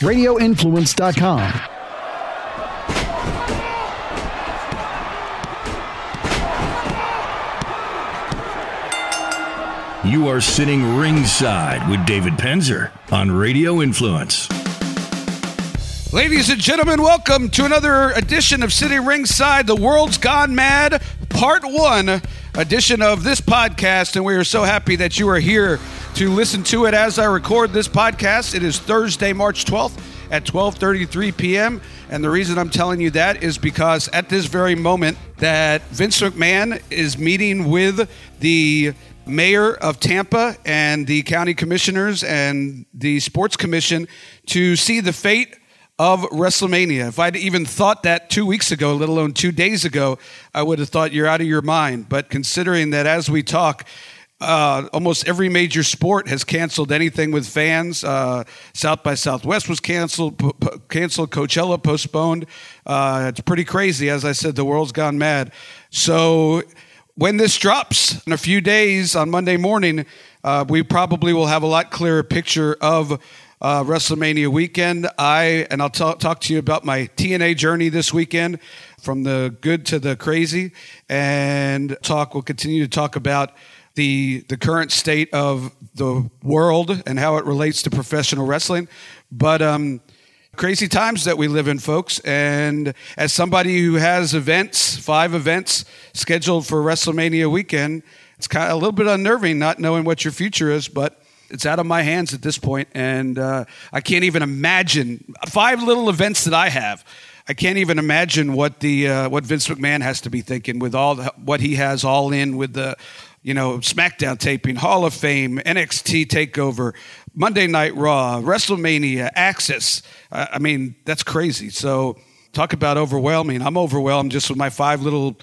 radioinfluence.com. You are sitting ringside with David Penzer on Radio Influence. Ladies and gentlemen, welcome to another edition of Sitting Ringside, The World's Gone Mad, Part 1 edition of this podcast. And we are so happy that you are here to listen to it as I record this podcast. It is Thursday, March 12th at 12:33 p.m. And the reason I'm telling you that is because at this very moment that Vince McMahon is meeting with the mayor of Tampa and the county commissioners and the sports commission to see the fate of WrestleMania. If I'd even thought that two weeks ago, let alone two days ago, I would have thought you're out of your mind. But considering that as we talk, uh, almost every major sport has canceled anything with fans. Uh, South by Southwest was canceled, p- p- canceled. Coachella postponed. Uh, it's pretty crazy. As I said, the world's gone mad. So when this drops in a few days on Monday morning, uh, we probably will have a lot clearer picture of uh, WrestleMania weekend. I and I'll talk, talk to you about my TNA journey this weekend, from the good to the crazy, and talk. We'll continue to talk about the the current state of the world and how it relates to professional wrestling. But um, crazy times that we live in, folks. And as somebody who has events, five events scheduled for WrestleMania weekend, it's kind of a little bit unnerving not knowing what your future is, but it's out of my hands at this point, and uh, I can't even imagine five little events that I have. I can't even imagine what the uh, what Vince McMahon has to be thinking with all the, what he has all in with the you know SmackDown taping, Hall of Fame, NXT Takeover, Monday Night Raw, WrestleMania, Axxess. Uh, I mean, that's crazy. So talk about overwhelming. I'm overwhelmed just with my five little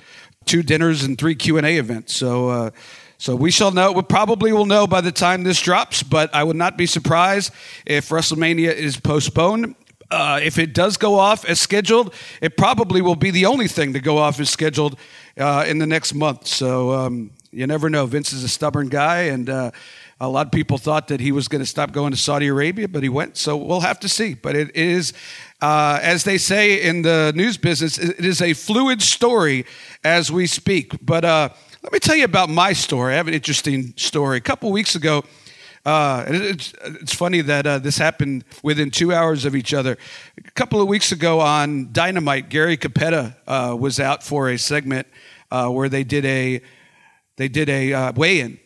two dinners and three Q and A events. So. Uh, so we shall know. We probably will know by the time this drops, but I would not be surprised if WrestleMania is postponed. Uh, if it does go off as scheduled, it probably will be the only thing to go off as scheduled uh, in the next month. So um, you never know. Vince is a stubborn guy, and uh, a lot of people thought that he was going to stop going to Saudi Arabia, but he went. So we'll have to see. But it is, uh, as they say in the news business, it is a fluid story as we speak. But uh, let me tell you about my story. I have an interesting story. A couple weeks ago, uh, it's, it's funny that uh, this happened within two hours of each other. A couple of weeks ago on Dynamite, Gary Cappetta uh, was out for a segment uh, where they did a they did a uh, weigh-in,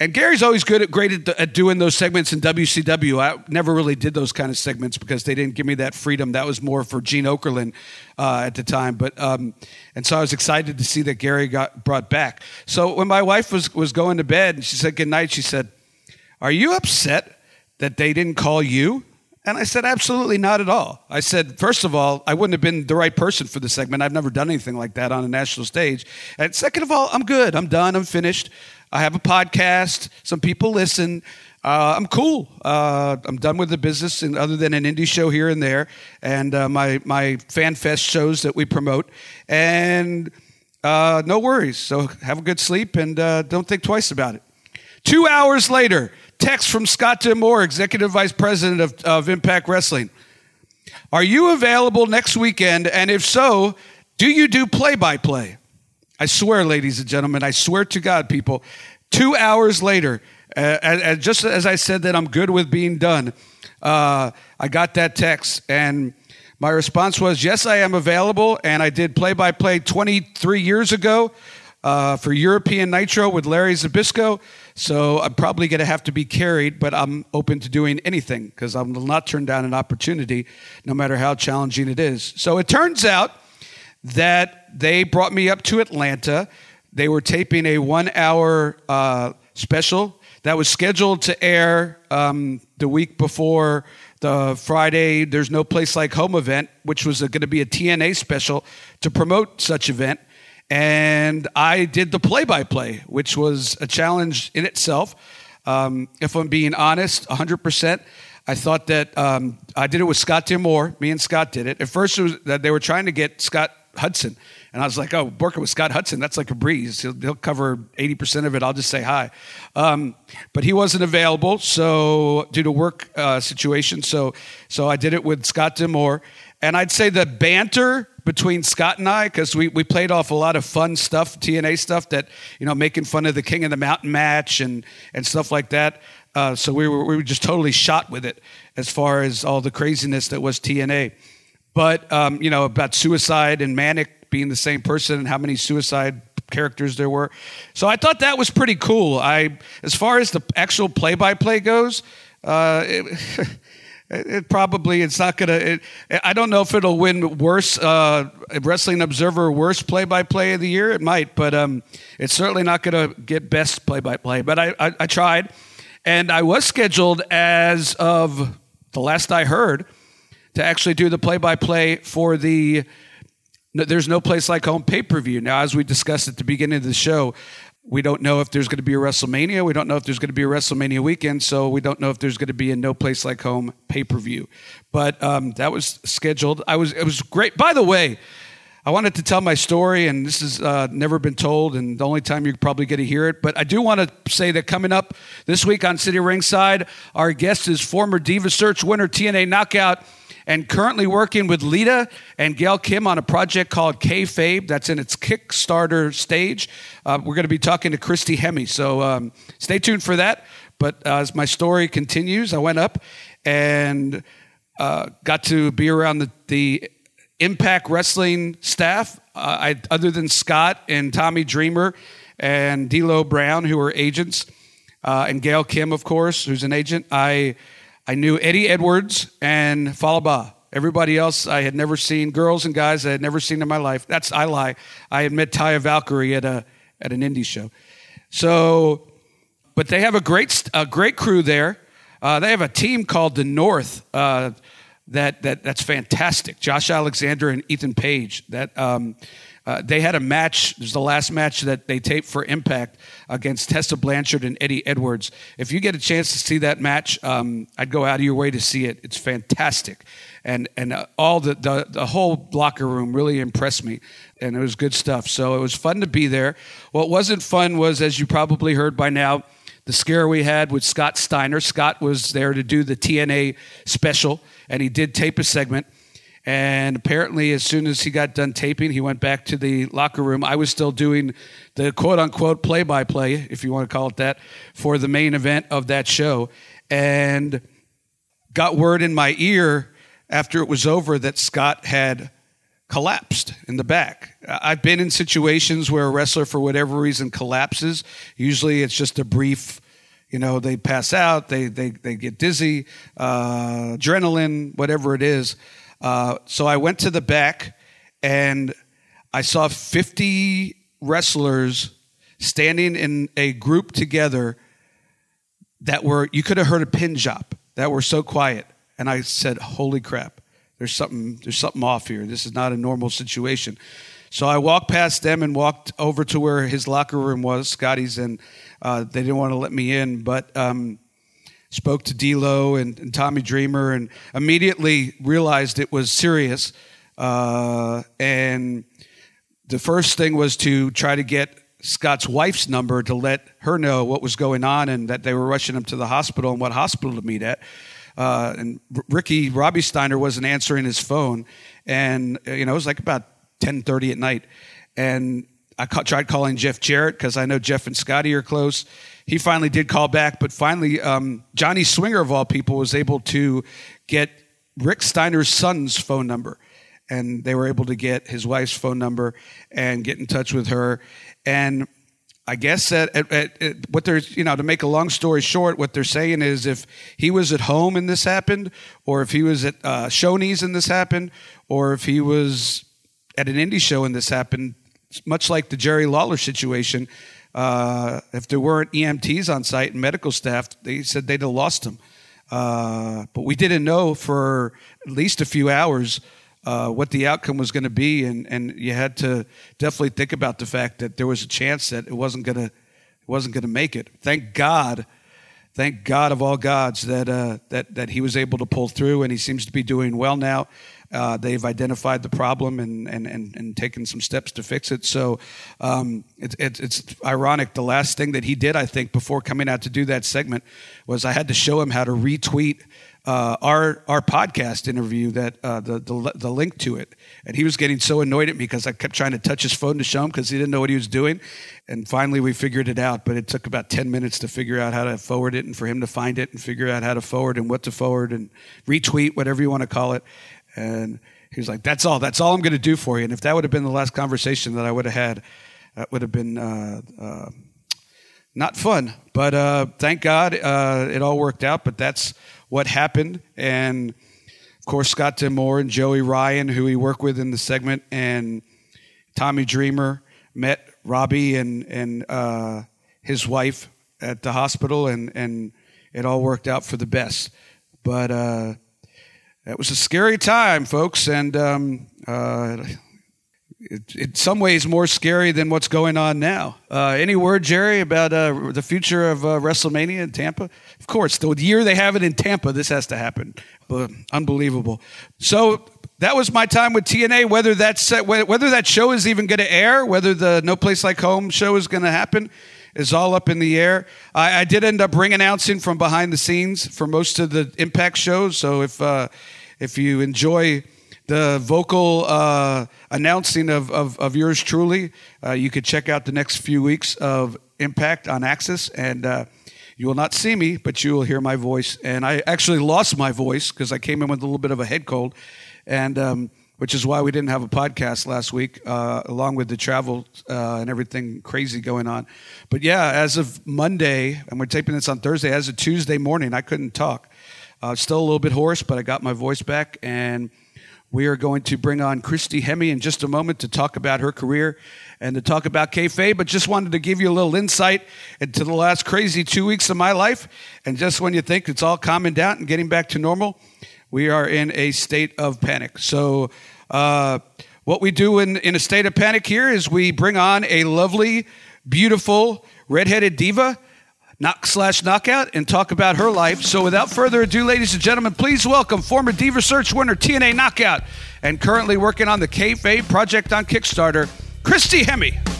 and Gary's always good at great at, at, doing those segments in WCW. I never really did those kind of segments because they didn't give me that freedom. That was more for Gene Okerlund uh, at the time. But um, and so I was excited to see that Gary got brought back. So when my wife was was going to bed and she said good night, she said, "Are you upset that they didn't call you?" And I said, absolutely not at all. I said, first of all, I wouldn't have been the right person for the segment. I've never done anything like that on a national stage. And second of all, I'm good. I'm done. I'm finished. I have a podcast. Some people listen. Uh, I'm cool. Uh, I'm done with the business, and other than an indie show here and there, and uh, my my fan fest shows that we promote, and uh, no worries. So have a good sleep, and uh, don't think twice about it. Two hours later, text from Scott D'Amore, Executive Vice President of, of Impact Wrestling. Are you available next weekend? And if so, do you do play by play? I swear, ladies and gentlemen, I swear to God, people, two hours later, uh, and, just as I said that I'm good with being done, uh, I got that text, and my response was, Yes, I am available. And I did play by play 23 years ago uh, for European Nitro with Larry Zbyszko. So I'm probably going to have to be carried, but I'm open to doing anything because I will not turn down an opportunity, no matter how challenging it is. So it turns out that they brought me up to Atlanta. They were taping a one hour uh, special that was scheduled to air um, the week before the Friday There's No Place Like Home event, which was going to be a TNA special to promote such event and I did the play by play, which was a challenge in itself. Um, if I'm being honest, 100%. I thought that um, I did it with Scott D'Amore. Me and Scott did it. At first, it was that they were trying to get Scott Hudson. And I was like, oh, working with Scott Hudson, that's like a breeze. He'll, he'll cover 80% of it. I'll just say hi. Um, but he wasn't available, so due to work uh, situation. So, so I did it with Scott D'Amore. And I'd say the banter between Scott and I, because we, we played off a lot of fun stuff, TNA stuff that, you know, making fun of the King of the Mountain match and, and stuff like that. Uh, so we were, we were just totally shot with it as far as all the craziness that was TNA. But, um, you know, about suicide and Manik being the same person and how many suicide characters there were. So I thought that was pretty cool. I, as far as the actual play-by-play goes, uh, it, it, probably it's not gonna. It, I don't know if it'll win worst uh, Wrestling Observer worst play-by-play of the year. It might, but um, it's certainly not gonna get best play-by-play. But I, I, I tried, and I was scheduled as of the last I heard to actually do the play-by-play for the no, there's no place like home pay per view. Now, as we discussed at the beginning of the show, we don't know if there's going to be a WrestleMania. We don't know if there's going to be a WrestleMania weekend. So we don't know if there's going to be a no place like home pay per view. But um, that was scheduled. I was it was great. By the way, I wanted to tell my story, and this has uh, never been told, and the only time you're probably going to hear it. But I do want to say that coming up this week on Sitting Ringside, our guest is former Diva Search winner TNA Knockout and currently working with Lita and Gail Kim on a project called Kayfabe that's in its Kickstarter stage. Uh, we're going to be talking to Christy Hemme, so um, stay tuned for that. But uh, as my story continues, I went up and uh, got to be around the, the Impact Wrestling staff. Uh, I, other than Scott and Tommy Dreamer and D'Lo Brown, who are agents, uh, and Gail Kim, of course, who's an agent, I I knew Eddie Edwards and Fallah Bahh. Everybody else I had never seen, girls and guys I had never seen in my life. That's I lie. I had met Taya Valkyrie at a at an indie show. So, but they have a great a great crew there. Uh, they have a team called the North uh, that that that's fantastic. Josh Alexander and Ethan Page. That um, uh, they had a match. It was the last match that they taped for Impact against Tessa Blanchard and Eddie Edwards. If you get a chance to see that match, um, I'd go out of your way to see it. It's fantastic, and and uh, all the, the the whole locker room really impressed me, and it was good stuff. So it was fun to be there. What wasn't fun was, as you probably heard by now, the scare we had with Scott Steiner. Scott was there to do the TNA special, and he did tape a segment. And apparently, as soon as he got done taping, he went back to the locker room. I was still doing the quote unquote play by play, if you want to call it that, for the main event of that show. And got word in my ear after it was over that Scott had collapsed in the back. I've been in situations where a wrestler, for whatever reason, collapses. Usually it's just a brief you know they pass out they they, they get dizzy uh, adrenaline whatever it is uh, so I went to the back and I saw 50 wrestlers standing in a group together that were, you could have heard a pin drop, that were so quiet. And I said, holy crap, there's something, there's something off here. This is not a normal situation. So I walked past them and walked over to where his locker room was, Scotty's, and uh, they didn't want to let me in. But um, spoke to D'Lo and, and Tommy Dreamer, and immediately realized it was serious. Uh, and the first thing was to try to get Scott's wife's number to let her know what was going on and that they were rushing him to the hospital and what hospital to meet at. Uh, and Ricky Robbie Steiner wasn't answering his phone, and you know it was like about ten thirty at night, and I tried calling Jeff Jarrett because I know Jeff and Scotty are close, he finally did call back, but finally, um, Johnny Swinger, of all people, was able to get Rick Steiner's son's phone number. And they were able to get his wife's phone number and get in touch with her. And I guess that at, at, at what they're, you know, to make a long story short, what they're saying is if he was at home and this happened, or if he was at uh, Shoney's and this happened, or if he was at an indie show and this happened, much like the Jerry Lawler situation, uh, if there weren't EMTs on site and medical staff, they said they'd have lost him. Uh, but we didn't know for at least a few hours uh, what the outcome was going to be, and, and you had to definitely think about the fact that there was a chance that it wasn't going to wasn't going to make it. Thank God thank God of all gods that uh, that that he was able to pull through, and he seems to be doing well now. Uh, they've identified the problem and, and, and, and taken some steps to fix it. So um, it's, it's, it's ironic. The last thing that he did, I think, before coming out to do that segment was I had to show him how to retweet uh, our our podcast interview that uh, the, the the link to it, and he was getting so annoyed at me because I kept trying to touch his phone to show him because he didn't know what he was doing, and finally we figured it out. But it took about ten minutes to figure out how to forward it, and for him to find it, and figure out how to forward and what to forward and retweet, whatever you want to call it. And he was like, "That's all. That's all I'm going to do for you." And if that would have been the last conversation that I would have had, that would have been. Uh, uh, not fun, but uh, thank God uh, it all worked out. But that's what happened. And of course, Scott D'Amore and Joey Ryan, who we work with in the segment, and Tommy Dreamer met Robbie and, and uh, his wife at the hospital, and, and it all worked out for the best. But uh, it was a scary time, folks, and um, uh, in some ways more scary than what's going on now. Uh, any word, Jerry, about uh, the future of uh, WrestleMania in Tampa? Of course, the year they have it in Tampa, this has to happen. But unbelievable. So that was my time with TNA. Whether that's whether that show is even going to air, whether the No Place Like Home show is going to happen, is all up in the air. I, I, did end up ring announcing from behind the scenes for most of the Impact shows. So if uh, if you enjoy the vocal uh, announcing of, of, of, yours truly. Uh, you could check out the next few weeks of Impact on AXS, and uh, you will not see me, but you will hear my voice. And I actually lost my voice because I came in with a little bit of a head cold, and um, which is why we didn't have a podcast last week, uh, along with the travel uh, and everything crazy going on. But yeah, as of Monday, and we're taping this on Thursday, as of Tuesday morning, I couldn't talk. Uh, still a little bit hoarse, but I got my voice back and we are going to bring on Christy Hemme in just a moment to talk about her career and to talk about kayfabe, but just wanted to give you a little insight into the last crazy two weeks of my life. And just when you think it's all calming down and getting back to normal, we are in a state of panic. So, uh, what we do in, in a state of panic here is we bring on a lovely, beautiful, redheaded diva knock slash knockout and talk about her life. So without further ado, ladies and gentlemen, please welcome former Diva Search winner TNA Knockout and currently working on the Kayfabe project on Kickstarter, Christy Hemme.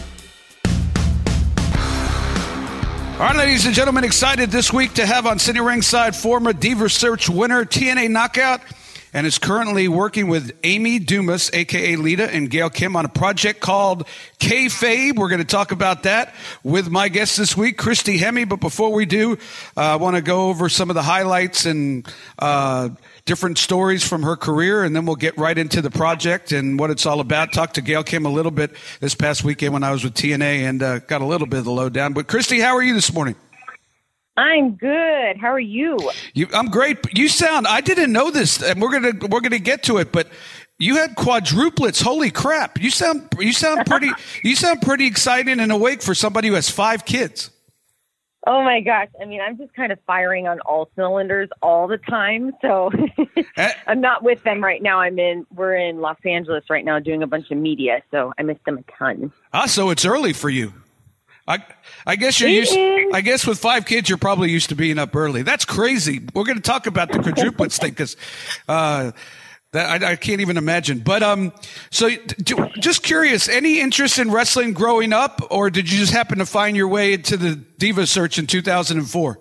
All right, ladies and gentlemen, excited this week to have on Sitting Ringside former Diva Search winner TNA Knockout and is currently working with Amy Dumas, aka Lita, and Gail Kim on a project called Kayfabe. We're going to talk about that with my guest this week, Christy Hemme. But before we do, uh, I want to go over some of the highlights and uh, different stories from her career, and then we'll get right into the project and what it's all about. Talked to Gail Kim a little bit this past weekend when I was with TNA and uh, got a little bit of the lowdown. But Christy, how are you this morning? I'm good. How are you? you? I'm great. You sound. I didn't know this, and we're gonna we're gonna get to it. But you had quadruplets. Holy crap! You sound you sound pretty you sound pretty excited and awake for somebody who has five kids. Oh my gosh! I mean, I'm just kind of firing on all cylinders all the time. So eh. I'm not with them right now. I'm in. We're in Los Angeles right now doing a bunch of media. So I miss them a ton. Ah, so it's early for you. I I guess you're used. I guess with five kids, you're probably used to being up early. That's crazy. We're going to talk about the quadruplets thing because uh, that I, I, can't even imagine. But um, so do, just curious, any interest in wrestling growing up, or did you just happen to find your way into the diva search in 2004?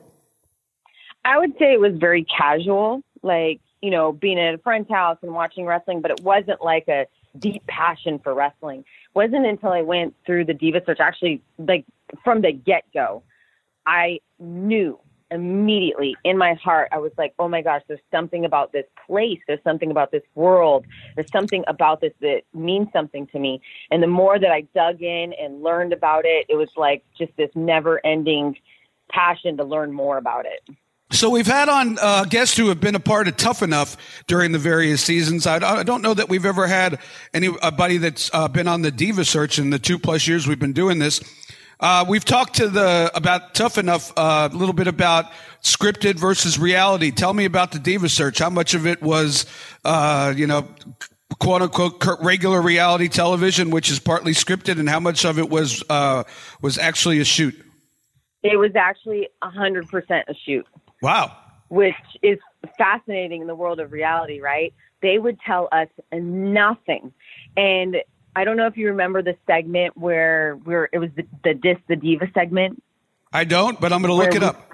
I would say it was very casual, like you know, being at a friend's house and watching wrestling, but it wasn't like a deep passion for wrestling wasn't until I went through the Diva search, actually, like from the get go, I knew immediately in my heart, I was like, oh my gosh, there's something about this place. There's something about this world. There's something about this that means something to me. And the more that I dug in and learned about it, it was like just this never ending passion to learn more about it. So we've had on uh, guests who have been a part of Tough Enough during the various seasons. I, I don't know that we've ever had anybody that's uh, been on the Diva Search in the two plus years we've been doing this. Uh, we've talked to the about Tough Enough uh, a little bit about scripted versus reality. Tell me about the Diva Search. How much of it was, uh, you know, quote unquote regular reality television, which is partly scripted, and how much of it was uh, was actually a shoot? It was actually 100% a shoot. Wow. Which is fascinating in the world of reality, right? They would tell us nothing. And I don't know if you remember the segment where where it was the the the Diva segment. I don't, but I'm going to look it we- up.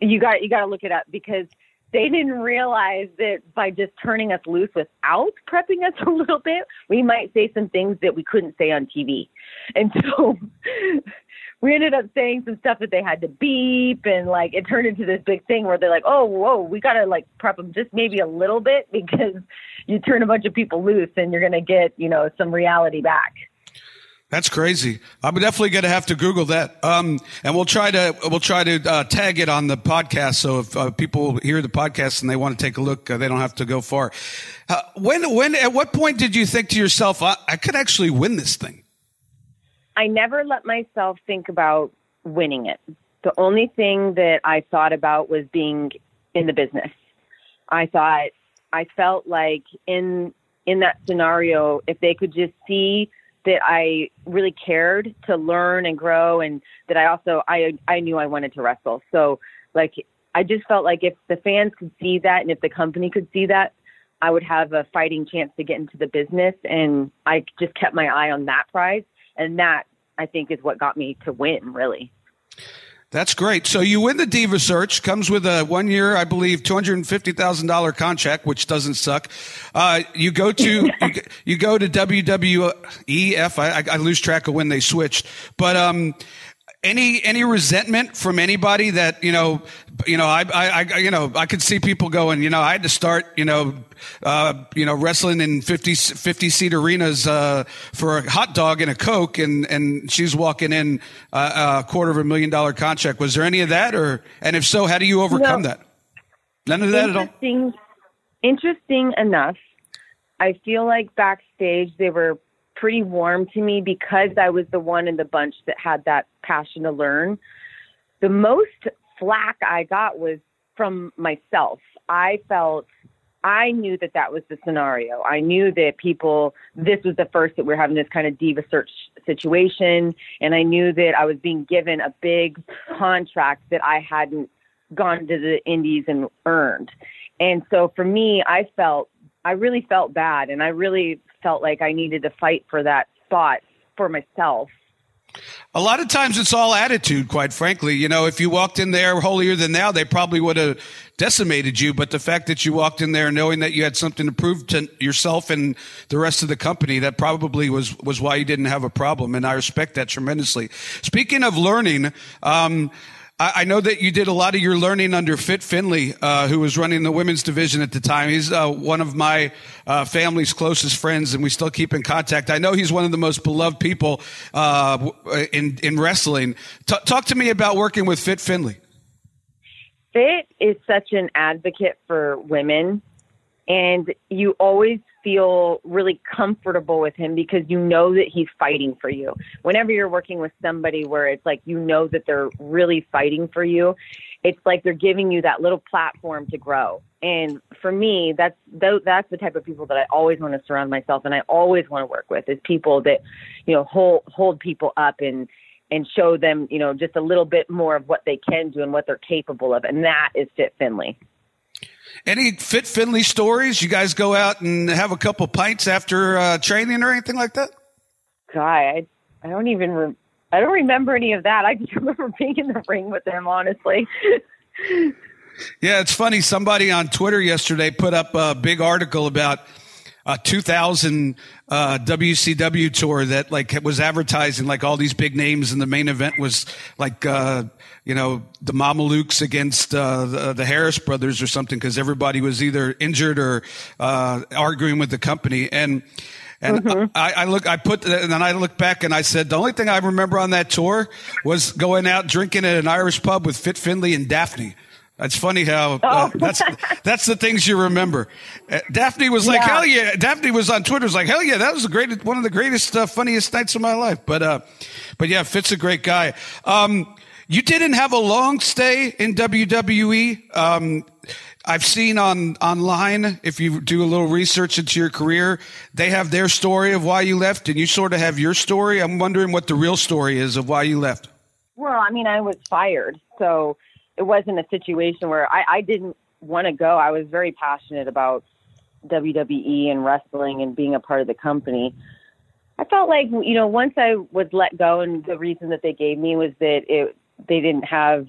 You got you got to look it up because they didn't realize that by just turning us loose without prepping us a little bit, we might say some things that we couldn't say on TV. And so we ended up saying some stuff that they had to beep and like it turned into this big thing where they're like, "Oh, whoa, we got to like prep them just maybe a little bit because you turn a bunch of people loose and you're going to get, you know, some reality back." That's crazy. I'm definitely going to have to Google that. Um, and we'll try to we'll try to uh, tag it on the podcast. So if uh, people hear the podcast and they want to take a look, uh, they don't have to go far. Uh, when when at what point did you think to yourself, I, I could actually win this thing? I never let myself think about winning it. The only thing that I thought about was being in the business. I thought I felt like in in that scenario, if they could just see that I really cared to learn and grow, and that I also I I knew I wanted to wrestle. So like I just felt like if the fans could see that, and if the company could see that, I would have a fighting chance to get into the business. And I just kept my eye on that prize, and that I think is what got me to win. Really. That's great. So you win the Diva Search, comes with a one year, I believe, two hundred and fifty thousand dollar contract, which doesn't suck. Uh, you go to you, you go to WWEF. I, I lose track of when they switched, but um, any any resentment from anybody that you know you know I, I, I you know I could see people going you know I had to start you know uh, you know wrestling in 50, 50 seat arenas uh, for a hot dog and a coke and and she's walking in uh, a quarter of a million dollar contract. Was there any of that or and if so how do you overcome No. that? None of that at all? Interesting enough, I feel like backstage they were pretty warm to me because I was the one in the bunch that had that passion to learn. The most flack I got was from myself. I felt I knew that that was the scenario. I knew that people, this was the first that we are having this kind of diva search situation. And I knew that I was being given a big contract that I hadn't gone to the indies and earned. And so for me, I felt, I really felt bad. And I really felt like I needed to fight for that spot for myself. A lot of times it's all attitude, quite frankly. You know, if you walked in there holier than thou, they probably would have decimated you. But the fact that you walked in there knowing that you had something to prove to yourself and the rest of the company, that probably was, was why you didn't have a problem. And I respect that tremendously. Speaking of learning, um, I, know that you did a lot of your learning under Fit Finlay, uh, who was running the women's division at the time. He's uh, one of my uh, family's closest friends, and we still keep in contact. I know he's one of the most beloved people uh, in in wrestling. T- talk to me about working with Fit Finlay. Fit is such an advocate for women, and you always feel really comfortable with him because you know that he's fighting for you. Whenever you're working with somebody where it's like you know that they're really fighting for you, it's like they're giving you that little platform to grow. And for me, that's that's the type of people that I always want to surround myself and I always want to work with is people that, you know, hold hold people up and and show them, you know, just a little bit more of what they can do and what they're capable of. And that is Fit Finlay. Any Fit Finlay stories? You guys go out and have a couple pints after uh, training or anything like that? God, I, I don't even, re- I don't remember any of that. I just remember being in the ring with them, honestly. Yeah, it's funny. Somebody on Twitter yesterday put up a big article about a 2000 uh, WCW tour that like was advertising like all these big names, and the main event was like uh, you know the Mamalukes against uh, the, the Harris brothers or something because everybody was either injured or uh, arguing with the company and. And I, I look, I put, and then I look back and I said, the only thing I remember on that tour was going out drinking at an Irish pub with Fit Finlay and Daffney. That's funny how uh, that's that's the things you remember. Uh, Daffney was like, Yeah. "Hell yeah!" Daffney was on Twitter, was like, "Hell yeah!" That was the greatest, one of the greatest, uh, funniest nights of my life. But, uh, but yeah, Fit's a great guy. Um, you didn't have a long stay in WWE. Um, I've seen on online if you do a little research into your career, they have their story of why you left, and you sort of have your story. I'm wondering what the real story is of why you left. Well, I mean, I was fired, so it wasn't a situation where I, I didn't want to go. I was very passionate about WWE and wrestling and being a part of the company. I felt like you know once I was let go, and the reason that they gave me was that it they didn't have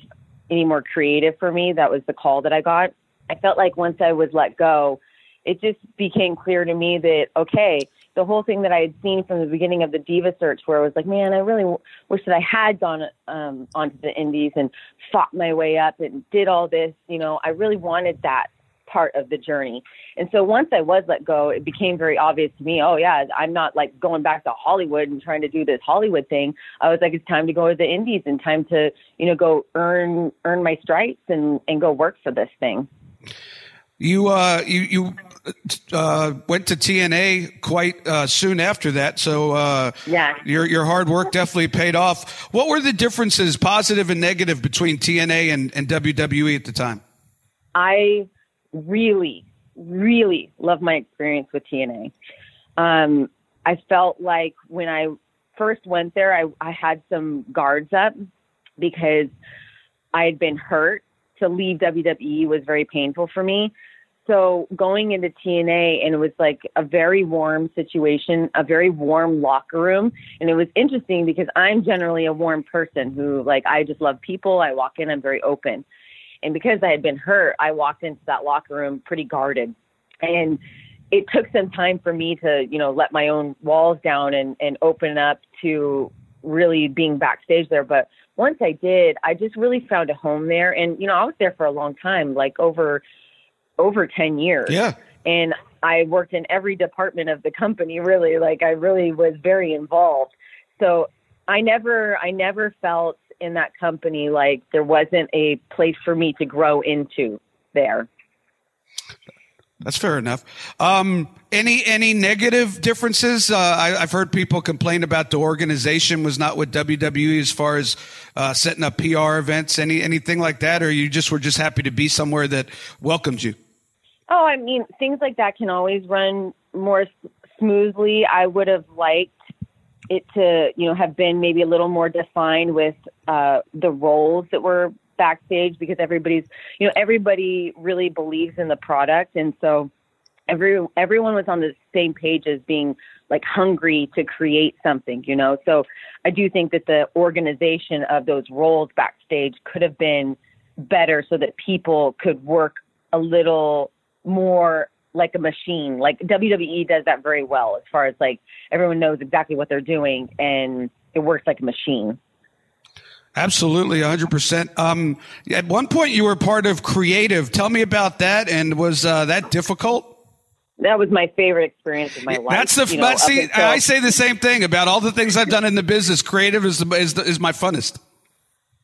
any more creative for me. That was the call that I got. I felt like once I was let go, it just became clear to me that okay, the whole thing that I had seen from the beginning of the diva search, where I was like, man, I really w- wish that I had gone um, onto the indies and fought my way up and did all this. You know, I really wanted that part of the journey. And so once I was let go, it became very obvious to me, oh yeah, I'm not like going back to Hollywood and trying to do this Hollywood thing. I was like, it's time to go to the indies and time to, you know, go earn earn my stripes and, and go work for this thing. You uh, you you uh, went to TNA quite uh, soon after that, so uh, yeah, your your hard work definitely paid off. What were the differences, positive and negative, between TNA and, and WWE at the time? I really, really loved my experience with TNA. Um, I felt like when I first went there, I, I had some guards up because I had been hurt. To leave WWE was very painful for me so going into TNA and it was like a very warm situation, a very warm locker room. And it was interesting because I'm generally a warm person who like, I just love people. I walk in, I'm very open. And because I had been hurt, I walked into that locker room pretty guarded. And it took some time for me to, you know, let my own walls down and, and open up to really being backstage there. But once I did, I just really found a home there. And, you know, I was there for a long time, like over over 10 years. Yeah. And I worked in every department of the company really like I really was very involved. So I never I never felt in that company like there wasn't a place for me to grow into there. That's fair enough. Um, any any negative differences? Uh, I, have heard people complain about the organization was not with WWE as far as uh, setting up PR events. Any anything like that, or you just were just happy to be somewhere that welcomed you? Oh, I mean, things like that can always run more smoothly. I would have liked it to, you know, have been maybe a little more defined with uh, the roles that were backstage because everybody's, you know, everybody really believes in the product, and so every everyone was on the same page as being like hungry to create something, you know. So I do think that the organization of those roles backstage could have been better so that people could work a little more like a machine. Like WWE does that very well as far as like everyone knows exactly what they're doing and it works like a machine. Absolutely, 100%. Um, at one point, you were part of Creative. Tell me about that, and was uh, that difficult? That was my favorite experience of my life. That's the. You know, see, I say the same thing about all the things I've done in the business. Creative is the, is, the, is my funnest.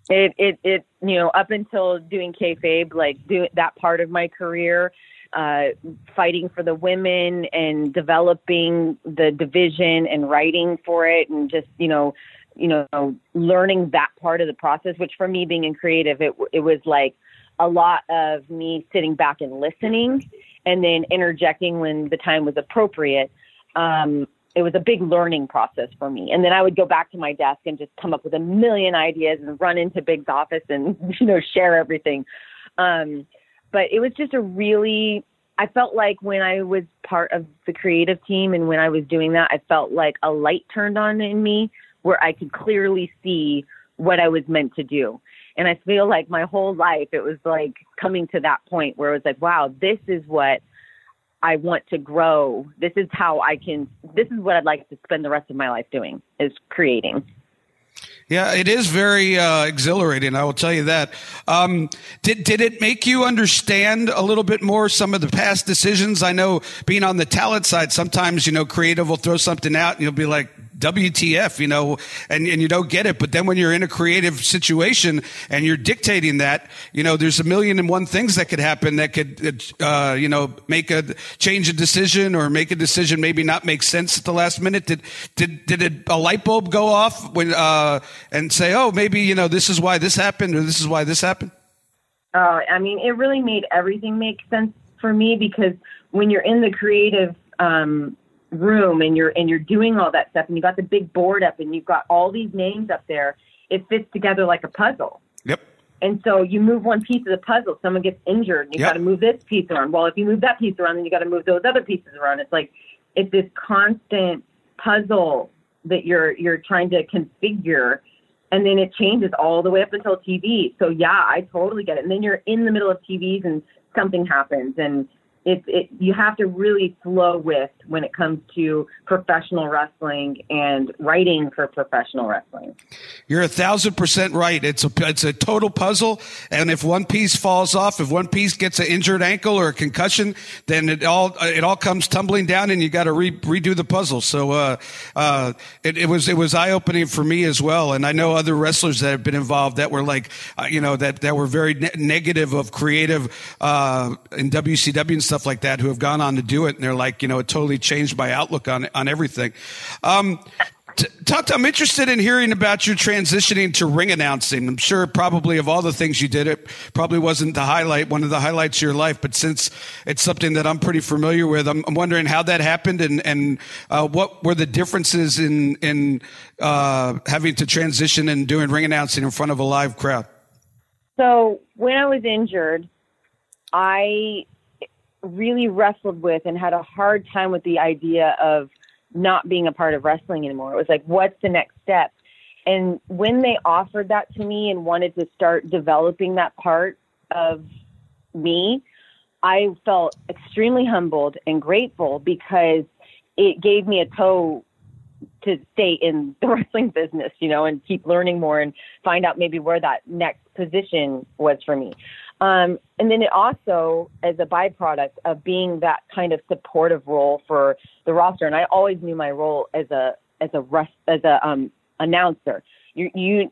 It it it you know up until doing kayfabe, like doing that part of my career, uh, fighting for the women and developing the division and writing for it and just you know you know learning that part of the process which for me being in creative it it was like a lot of me sitting back and listening and then interjecting when the time was appropriate. Um, it was a big learning process for me. And then i would go back to my desk and just come up with a million ideas and run into big's office and you know share everything. Um, but it was just a really I felt like when I was part of the creative team and when I was doing that, I felt like a light turned on in me where I could clearly see what I was meant to do. And I feel like my whole life it was like coming to that point where it was like, wow, this is what I want to grow. This is how I can this is what I'd like to spend the rest of my life doing is creating. Yeah, it is very uh, exhilarating. I will tell you that. Um, did did it make you understand a little bit more some of the past decisions? I know being on the talent side, sometimes you know creative will throw something out, and you'll be like, WTF, you know, and, and you don't get it. But then when you're in a creative situation and you're dictating that, you know, there's a million and one things that could happen that could, uh, you know, make a change a decision or make a decision maybe not make sense at the last minute. Did, did, did it, a light bulb go off when, uh, and say, oh, maybe, you know, this is why this happened or this is why this happened? Uh, I mean, it really made everything make sense for me because when you're in the creative, um, room and you're and you're doing all that stuff and you got the big board up and you've got all these names up there it fits together like a puzzle. Yep. And so you move one piece of the puzzle, someone gets injured, and you Yep. got to move this piece around. Well, if you move that piece around, then you got to move those other pieces around. It's like it's this constant puzzle that you're you're trying to configure, and then it changes all the way up until TV. So yeah, I totally get it. And then you're in the middle of TVs and something happens, and it it you have to really flow with when it comes to professional wrestling and writing for professional wrestling. You're a thousand percent right. It's a it's a total puzzle, and if one piece falls off, if one piece gets an injured ankle or a concussion, then it all it all comes tumbling down, and you got to re, redo the puzzle. So uh, uh, it, it was it was eye opening for me as well, and I know other wrestlers that have been involved that were like uh, you know that that were very ne- negative of creative uh, in WCW and stuff like that, who have gone on to do it, and they're like you know it totally changed my outlook on on everything. Um, T- Talk I'm interested in hearing about your transitioning to ring announcing. I'm sure probably of all the things you did, it probably wasn't the highlight, one of the highlights of your life. But since it's something that I'm pretty familiar with, I'm, I'm wondering how that happened and, and uh, what were the differences in, in uh, having to transition and doing ring announcing in front of a live crowd. So when I was injured, I really wrestled with and had a hard time with the idea of not being a part of wrestling anymore. It was like, what's the next step? And when they offered that to me and wanted to start developing that part of me, I felt extremely humbled and grateful because it gave me a toe to stay in the wrestling business, you know, and keep learning more and find out maybe where that next position was for me. Um, and then it also, as a byproduct of being that kind of supportive role for the roster, and I always knew my role as a as a as a um, announcer. You, you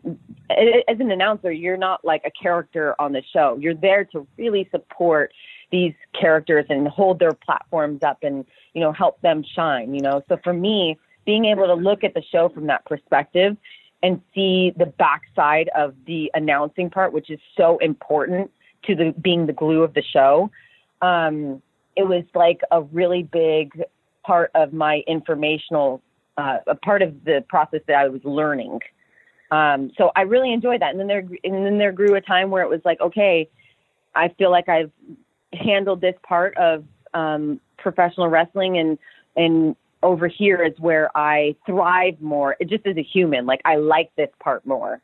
as an announcer, you're not like a character on the show. You're there to really support these characters and hold their platforms up and you know help them shine. You know, so for me, being able to look at the show from that perspective and see the backside of the announcing part, which is so important to the being the glue of the show. Um, it was like a really big part of my informational, uh, a part of the process that I was learning. Um, so I really enjoyed that. And then there, and then there grew a time where it was like, okay, I feel like I've handled this part of um, professional wrestling, and and over here is where I thrive more. It just as a human, like I like this part more.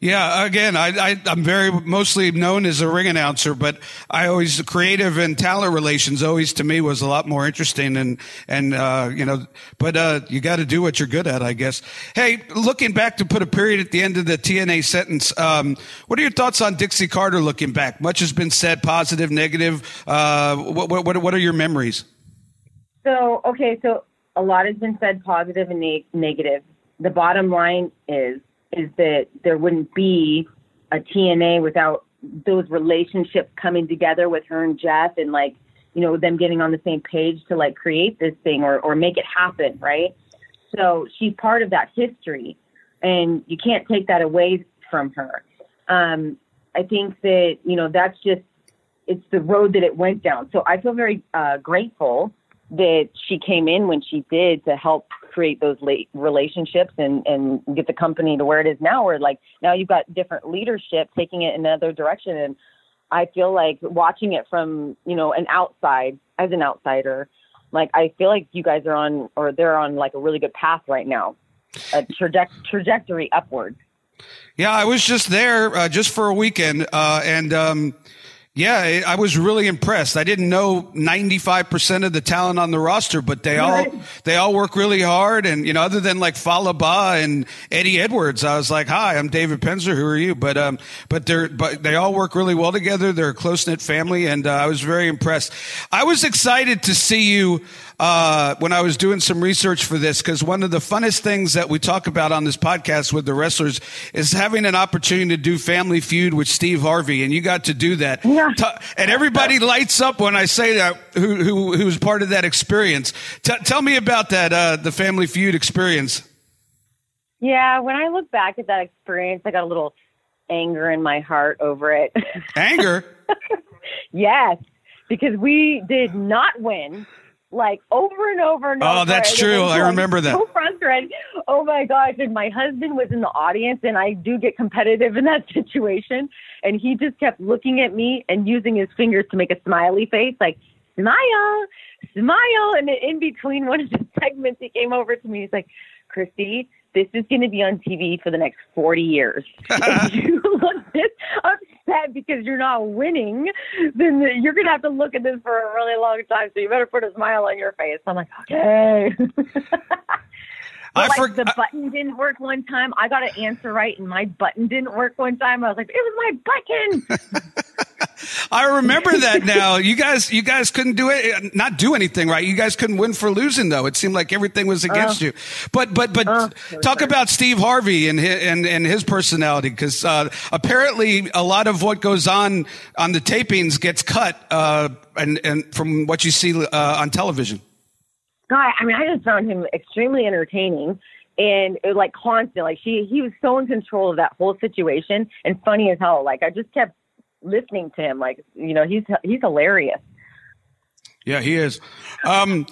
Yeah, again, I, I'm very mostly known as a ring announcer, but I always creative and talent relations always to me was a lot more interesting and and uh, you know, but uh, you got to do what you're good at, I guess. Hey, looking back to put a period at the end of the TNA sentence, um, what are your thoughts on Dixie Carter? Looking back, much has been said, positive, negative. Uh, what what what are your memories? So okay, so a lot has been said, positive and ne- negative. The bottom line is is that there wouldn't be a TNA without those relationships coming together with her and Jeff and like, you know, them getting on the same page to like create this thing or, or make it happen, right? So she's part of that history and you can't take that away from her. Um, I think that, you know, that's just, it's the road that it went down. So I feel very uh, grateful that she came in when she did to help create those late relationships and and get the company to where it is now where like now you've got different leadership taking it in another direction. And i feel like watching it from you know an outside as an outsider like i feel like you guys are on or they're on like a really good path right now a traje- trajectory upward. Yeah, I was just there uh, just for a weekend, uh, and um, yeah, I- I was really impressed. I didn't know ninety five percent of the talent on the roster, but they all they all work really hard. And you know, other than like Fallah Bahh and Eddie Edwards, I was like, "Hi, I'm David Penzer. Who are you?" But um, but they're but they all work really well together. They're a close knit family, and uh, I was very impressed. I was excited to see you uh, when I was doing some research for this, because one of the funnest things that we talk about on this podcast with the wrestlers is having an opportunity to do Family Feud with Steve Harvey, and you got to do that. Yeah. And everybody lights up when I say that. Who who who's part of that experience? T- tell me about that, uh, the Family Feud experience. yeah when i look back at that experience i got a little anger in my heart over it Anger. Yes, because we did not win like over and over and oh, over. Oh, that's true. I remember that. So frustrated. Oh my gosh! And my husband was in the audience, and I do get competitive in that situation. And he just kept looking at me and using his fingers to make a smiley face, like smile, smile. And in between one of the segments, he came over to me. He's like, "Christy, this is going to be on TV for the next 40 years. if you look this upset because you're not winning, then you're going to have to look at this for a really long time. So you better put a smile on your face. I'm like, okay. I like for- the button didn't work one time. I got an answer right, and my button didn't work one time. I was like, "It was my button." I remember that now. You guys, you guys couldn't do it, not do anything right. You guys couldn't win for losing though. It seemed like everything was against you. But, but, but so talk sorry. about Steve Harvey and his, and, and his personality because uh, apparently a lot of what goes on on the tapings gets cut uh, and and from what you see uh, on television. God, I mean, I just found him extremely entertaining and it, was like constant. Like she, he was so in control of that whole situation and funny as hell. Like I just kept listening to him. Like you know, he's he's hilarious. Yeah, he is. Um,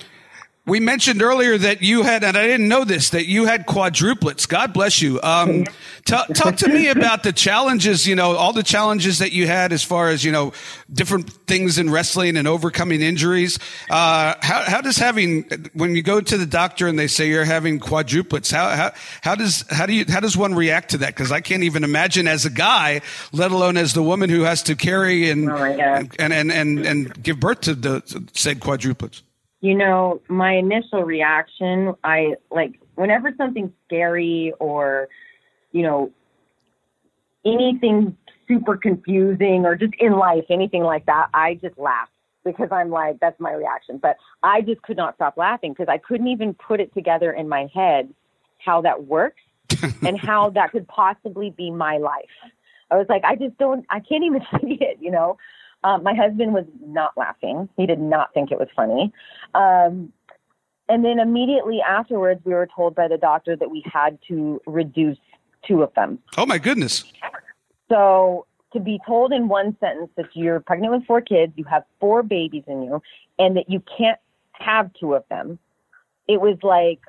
we mentioned earlier that you had, and I didn't know this, that you had quadruplets. God bless you. Um, talk, talk to me about the challenges, you know, all the challenges that you had as far as, you know, different things in wrestling and overcoming injuries. Uh, how, how does having, when you go to the doctor and they say you're having quadruplets, how, how, how does, how do you, how does one react to that? Cause I can't even imagine as a guy, let alone as the woman who has to carry and, Oh and, and, and, and give birth to the said quadruplets. You know, my initial reaction, I like whenever something's scary or, you know, anything super confusing or just in life, anything like that, I just laugh because I'm like, that's my reaction. But I just could not stop laughing because I couldn't even put it together in my head how that works and how that could possibly be my life. I was like, I just don't, I can't even see it, you know? Um, my husband was not laughing. He did not think it was funny. Um, and then immediately afterwards, we were told by the doctor that we had to reduce two of them. Oh my goodness. So to be told in one sentence that you're pregnant with four kids, you have four babies in you, and that you can't have two of them, it was like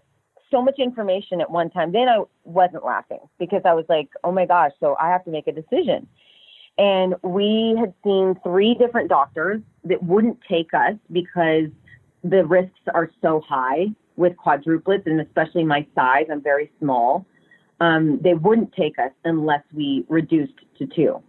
so much information at one time. Then I wasn't laughing because I was like, oh my gosh, so I have to make a decision. And we had seen three different doctors that wouldn't take us because the risks are so high with quadruplets, and especially my size, I'm very small. Um, they wouldn't take us unless we reduced to two.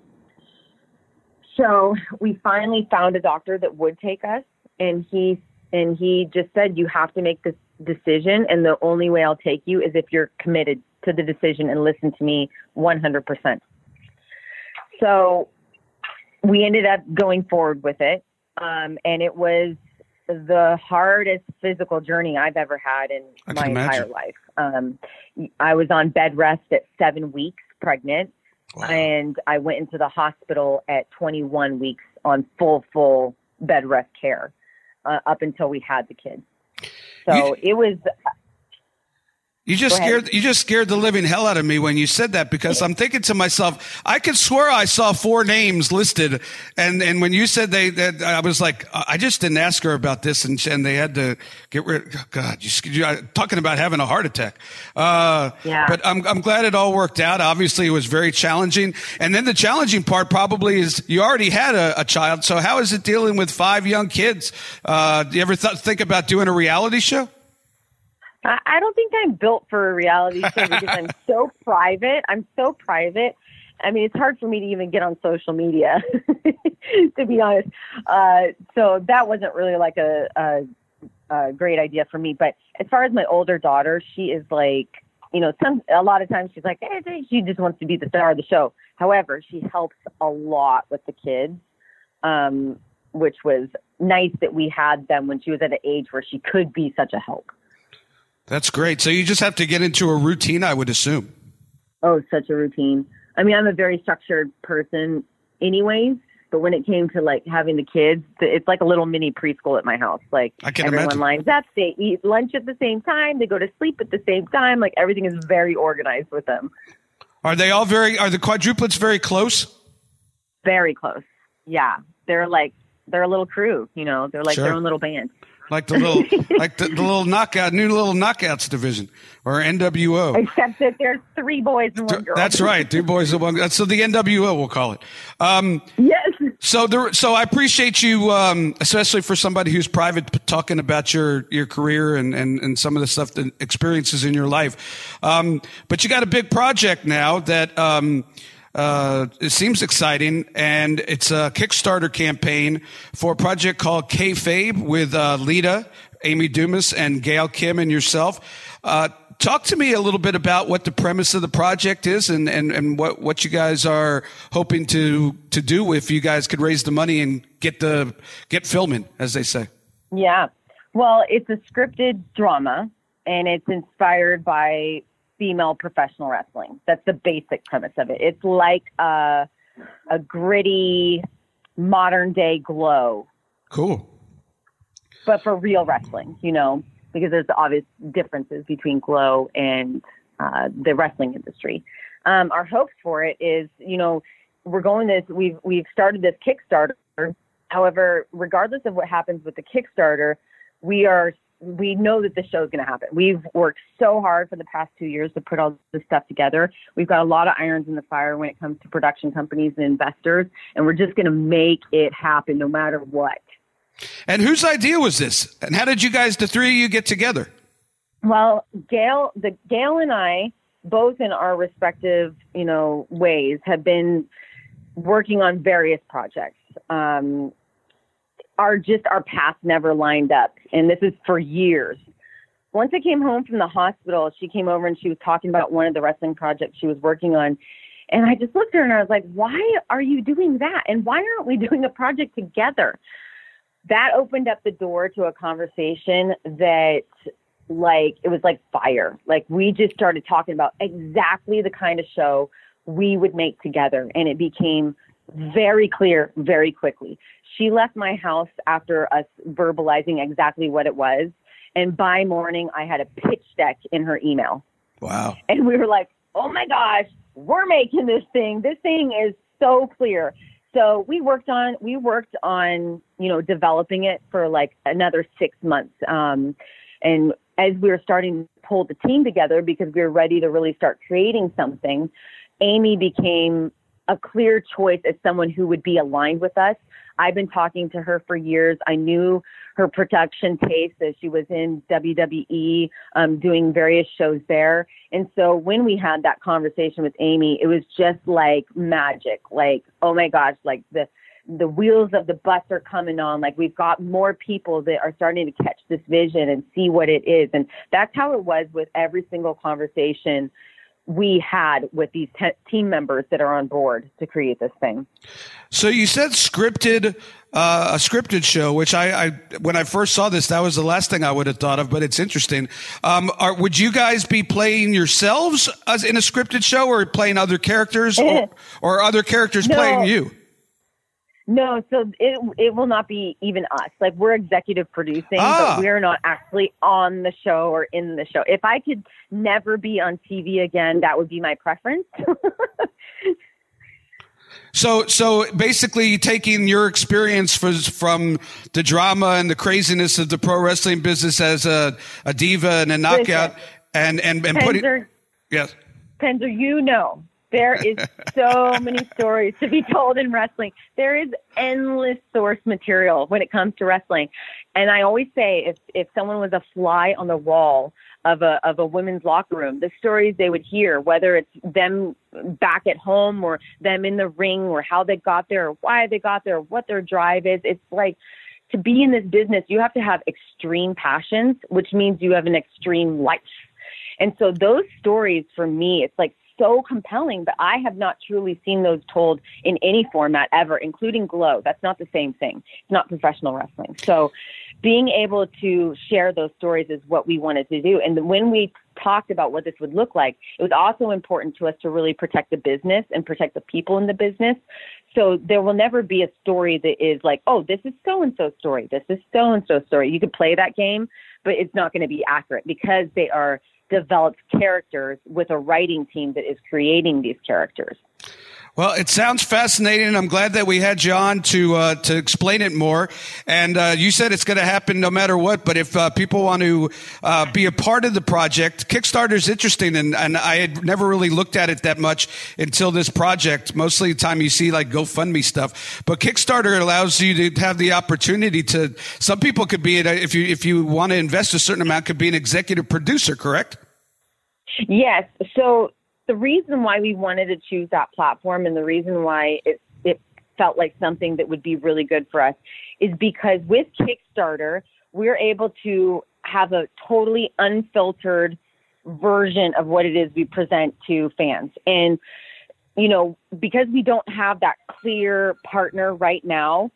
So we finally found a doctor that would take us, and he and he just said, "You have to make this decision, and the only way I'll take you is if you're committed to the decision and listen to me 100%." So we ended up going forward with it, um, and it was the hardest physical journey I've ever had in my can entire imagine. life. Um, I was on bed rest at seven weeks pregnant, Wow. and I went into the hospital at 21 weeks on full, full bed rest care uh, up until we had the kids. So it was You just scared you just scared the living hell out of me when you said that because I'm thinking to myself, I could swear I saw four names listed, and and when you said they that I was like, I just didn't ask her about this, and and they had to get rid. God, you, you uh, talking about having a heart attack. Uh, Yeah. But I'm I'm glad it all worked out. Obviously, it was very challenging, and then the challenging part probably is you already had a, a child. So how is it dealing with five young kids? Uh, do you ever th- think about doing a reality show? I don't think I'm built for a reality show because I'm so private. I'm so private. I mean, it's hard for me to even get on social media, to be honest. Uh, so that wasn't really like a, a, a great idea for me. But as far as my older daughter, she is like, you know, some a lot of times she's like, eh, she just wants to be the star of the show. However, she helps a lot with the kids, um, which was nice that we had them when she was at an age where she could be such a help. That's great. So you just have to get into a routine, I would assume. Oh, such a routine. I mean, I'm a very structured person, anyways. But when it came to like having the kids, it's like a little mini preschool at my house. Like I can everyone imagine. lines up, they eat lunch at the same time, they go to sleep at the same time. Like everything is very organized with them. Are they all very? Are the quadruplets very close? Very close. Yeah, they're like they're a little crew. You know, they're like Sure. their own little band. Like the little like the, the little knockout, new little knockouts division or NWO. Except that there's three boys and one girl. That's right, two boys and one. girl. So the NWO, we'll call it. Um, yes. so there, so I appreciate you, um, especially for somebody who's private, talking about your your career and and, and some of the stuff, the experiences in your life. Um, but you got a big project now that. Um, uh, it seems exciting, and it's a Kickstarter campaign for a project called Kayfabe with uh, Lita, Amy Dumas, and Gail Kim, and yourself. Uh, talk to me a little bit about what the premise of the project is, and, and, and what, what you guys are hoping to to do if you guys could raise the money and get the get filming, as they say. Yeah. Well, it's a scripted drama, and it's inspired by female professional wrestling. That's the basic premise of it. It's like a, a gritty, modern day glow, Cool. but for real wrestling, you know, because there's obvious differences between glow and uh, the wrestling industry. Um, our hopes for it is, you know, we're going this, we've, we've started this Kickstarter. However, regardless of what happens with the Kickstarter, we are we know that the show is going to happen. We've worked so hard for the past two years to put all this stuff together. We've got a lot of irons in the fire when it comes to production companies and investors, and we're just going to make it happen no matter what. And whose idea was this? And how did you guys, the three of you, get together? Well, Gail, the Gail and I, both in our respective, you know, ways, have been working on various projects. Um, our just our paths never lined up, and this is for years. Once I came home from the hospital, she came over and she was talking about one of the wrestling projects she was working on. And I just looked at her and I was like, why are you doing that? And why aren't we doing a project together? That opened up the door to a conversation that like it was like fire. Like we just started talking about exactly the kind of show we would make together and it became very clear very quickly. She left my house after us verbalizing exactly what it was and by morning I had a pitch deck in her email. Wow. And we were like, "Oh my gosh, we're making this thing. This thing is so clear." So we worked on we worked on you know developing it for like another six months. Um, and as we were starting to pull the team together because we were ready to really start creating something, Amy became a clear choice as someone who would be aligned with us. I've been talking to her for years. I knew her production taste as she was in WWE, um, doing various shows there. And so when we had that conversation with Amy, it was just like magic. Like, oh my gosh, like the the wheels of the bus are coming on. Like we've got more people that are starting to catch this vision and see what it is. And that's how it was with every single conversation we had with these te- team members that are on board to create this thing. So you said scripted, uh, a scripted show, which I, I, when I first saw this, that was the last thing I would have thought of, but it's interesting. Um, are, would you guys be playing yourselves as in a scripted show or playing other characters or, or other characters No. playing you? No, so it it will not be even us. Like we're executive producing, Ah. but we're not actually on the show or in the show. If I could never be on TV again, that would be my preference. So, so basically, taking your experience for, from the drama and the craziness of the pro wrestling business as a, a diva and a knockout, and and and putting yes, Penzer, you know, there is so many stories to be told in wrestling. There is endless source material when it comes to wrestling. And I always say if, if someone was a fly on the wall of a, of a women's locker room, the stories they would hear, whether it's them back at home or them in the ring or how they got there or why they got there or what their drive is, it's like, to be in this business, you have to have extreme passions, which means you have an extreme life. And so those stories for me, it's like so compelling, but I have not truly seen those told in any format ever, including Glow. That's not the same thing. It's not professional wrestling. So being able to share those stories is what we wanted to do. And when we talked about what this would look like, it was also important to us to really protect the business and protect the people in the business. So there will never be a story that is like, oh, this is so and so story. This is so and so story. You could play that game, but it's not going to be accurate because they are developed characters with a writing team that is creating these characters. Well, it sounds fascinating. I'm glad that we had you on to uh, to explain it more. And uh, you said it's going to happen no matter what. But if uh, people want to uh, be a part of the project, Kickstarter is interesting, and, and I had never really looked at it that much until this project. Mostly the time you see like GoFundMe stuff, but Kickstarter allows you to have the opportunity to. Some people could be if you if you want to invest a certain amount, could be an executive producer. Correct? Yes. So the reason why we wanted to choose that platform and the reason why it, it felt like something that would be really good for us is because with Kickstarter, we're able to have a totally unfiltered version of what it is we present to fans. And, you know, because we don't have that clear partner right now,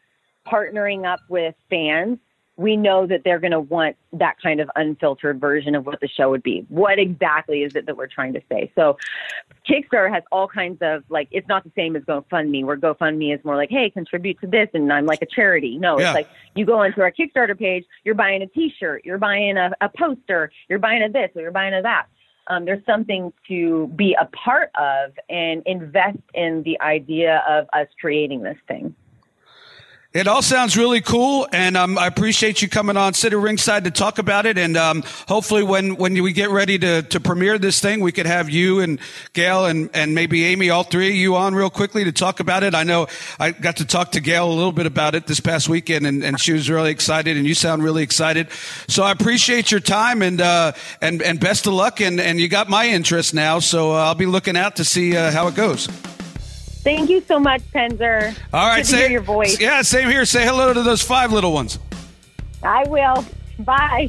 partnering up with fans we know that they're going to want that kind of unfiltered version of what the show would be. What exactly is it that we're trying to say? So, Kickstarter has all kinds of like, it's not the same as GoFundMe, where GoFundMe is more like, hey, contribute to this, and I'm like a charity. No, yeah. it's like you go into our Kickstarter page, you're buying a T-shirt, you're buying a, a poster, you're buying a this, or you're buying a that. Um, there's something to be a part of and invest in the idea of us creating this thing. It all sounds really cool, and um, I appreciate you coming on Sitting Ringside to talk about it. And um, hopefully, when when we get ready to to premiere this thing, we could have you and Gail and and maybe Amy, all three of you, on real quickly to talk about it. I know I got to talk to Gail a little bit about it this past weekend, and, and she was really excited, and you sound really excited. So I appreciate your time, and uh, and and best of luck. And and you got my interest now, so uh, I'll be looking out to see uh, how it goes. Thank you so much, Penzer. All right, say, your voice. Yeah, same here. Say hello to those five little ones. I will. Bye.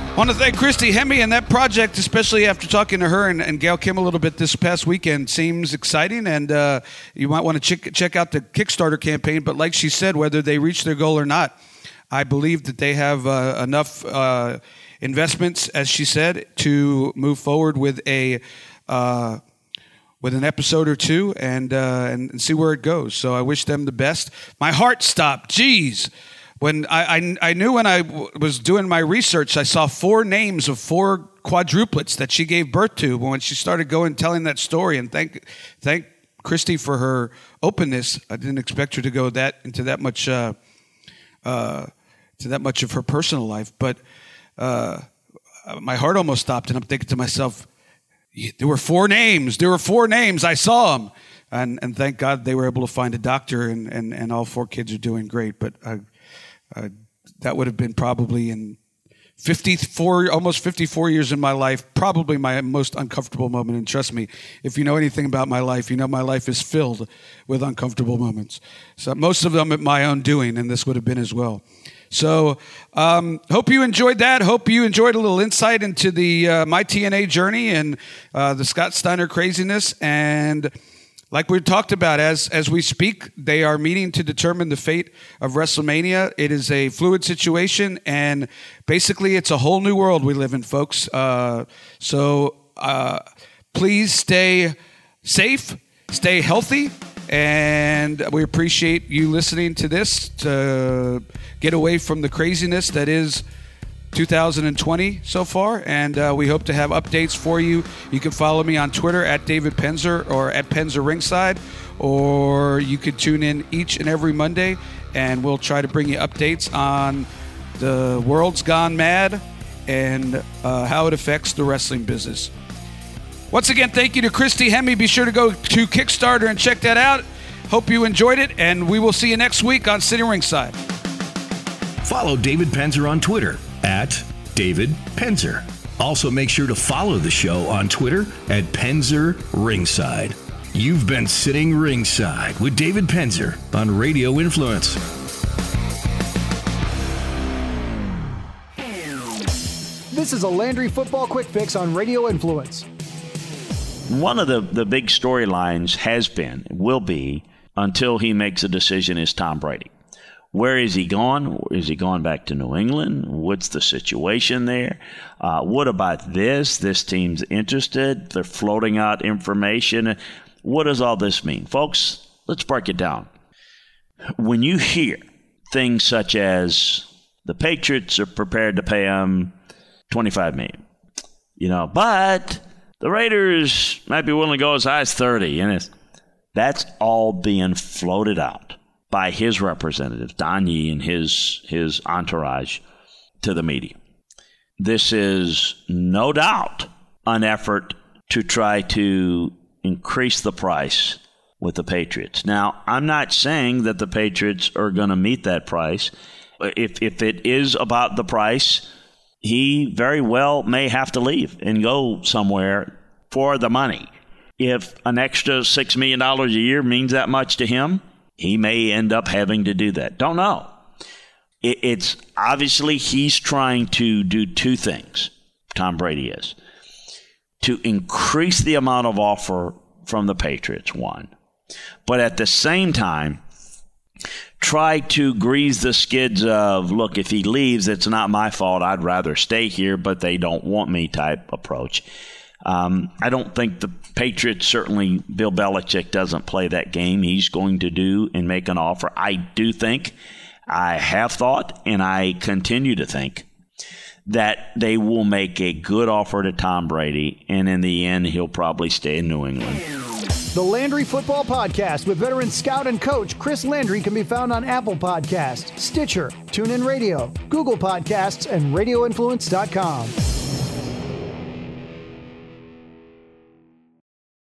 I want to thank Christy Hemme and that project, especially after talking to her and, and Gail Kim a little bit this past weekend. Seems exciting, and uh, you might want to check, check out the Kickstarter campaign. But like she said, whether they reach their goal or not, I believe that they have uh, enough uh, investments, as she said, to move forward with a uh, with an episode or two and, uh, and, and see where it goes. So I wish them the best. My heart stopped. Jeez. When I, I, I knew when I w- was doing my research, I saw four names of four quadruplets that she gave birth to when she started going telling that story. And thank thank Christy for her openness. I didn't expect her to go that into that much uh, uh, to that much of her personal life, but uh, my heart almost stopped, and I'm thinking to myself, there were four names. There were four names. I saw them. And, and thank God they were able to find a doctor, and, and, and all four kids are doing great. But uh, uh, that would have been probably in 54, almost 54 years in my life, probably my most uncomfortable moment. And trust me, if you know anything about my life, you know my life is filled with uncomfortable moments. So most of them at my own doing, and this would have been as well. So, um, hope you enjoyed that. Hope you enjoyed a little insight into the uh, my TNA journey and uh, the Scott Steiner craziness. And like we talked about, as as we speak, they are meeting to determine the fate of WrestleMania. It is a fluid situation, and basically, it's a whole new world we live in, folks. Uh, so, uh, please stay safe, stay healthy and we appreciate you listening to this to get away from the craziness that is 2020 so far. And uh, we hope to have updates for you. You can follow me on Twitter at David Penzer or at Penzer Ringside, or you could tune in each and every Monday, and we'll try to bring you updates on the world's gone mad and uh, how it affects the wrestling business. Once again, thank you to Christy Hemme. Be sure to go to Kickstarter and check that out. Hope you enjoyed it, and we will see you next week on Sitting Ringside. Follow David Penzer on Twitter at David Penzer. Also, make sure to follow the show on Twitter at Penzer Ringside. You've been sitting ringside with David Penzer on Radio Influence. This is a Landry Football Quick Fix on Radio Influence. One of the, the big storylines has been, will be, until he makes a decision, is Tom Brady. Where is he gone? Is he gone back to New England? What's the situation there? Uh, what about this? This team's interested. They're floating out information. What does all this mean? Folks, let's break it down. When you hear things such as the Patriots are prepared to pay him 25 million, you know, but The Raiders might be willing to go as high as 30. And that's all being floated out by his representative, Don Yee, and his, his entourage to the media. This is no doubt an effort to try to increase the price with the Patriots. Now, I'm not saying that the Patriots are going to meet that price. If, if it is about the price, he very well may have to leave and go somewhere for the money. If an extra $6 million a year means that much to him, he may end up having to do that. Don't know. It's obviously he's trying to do two things, Tom Brady is to increase the amount of offer from the Patriots, one, but at the same time, try to grease the skids of look if he leaves it's not my fault i'd rather stay here but they don't want me type approach um, i don't think the patriots certainly bill belichick doesn't play that game he's going to do and make an offer i do think i have thought and i continue to think that they will make a good offer to tom brady and in the end he'll probably stay in new england the Landry Football Podcast with veteran scout and coach Chris Landry can be found on Apple Podcasts, Stitcher, TuneIn Radio, Google Podcasts, and RadioInfluence.com.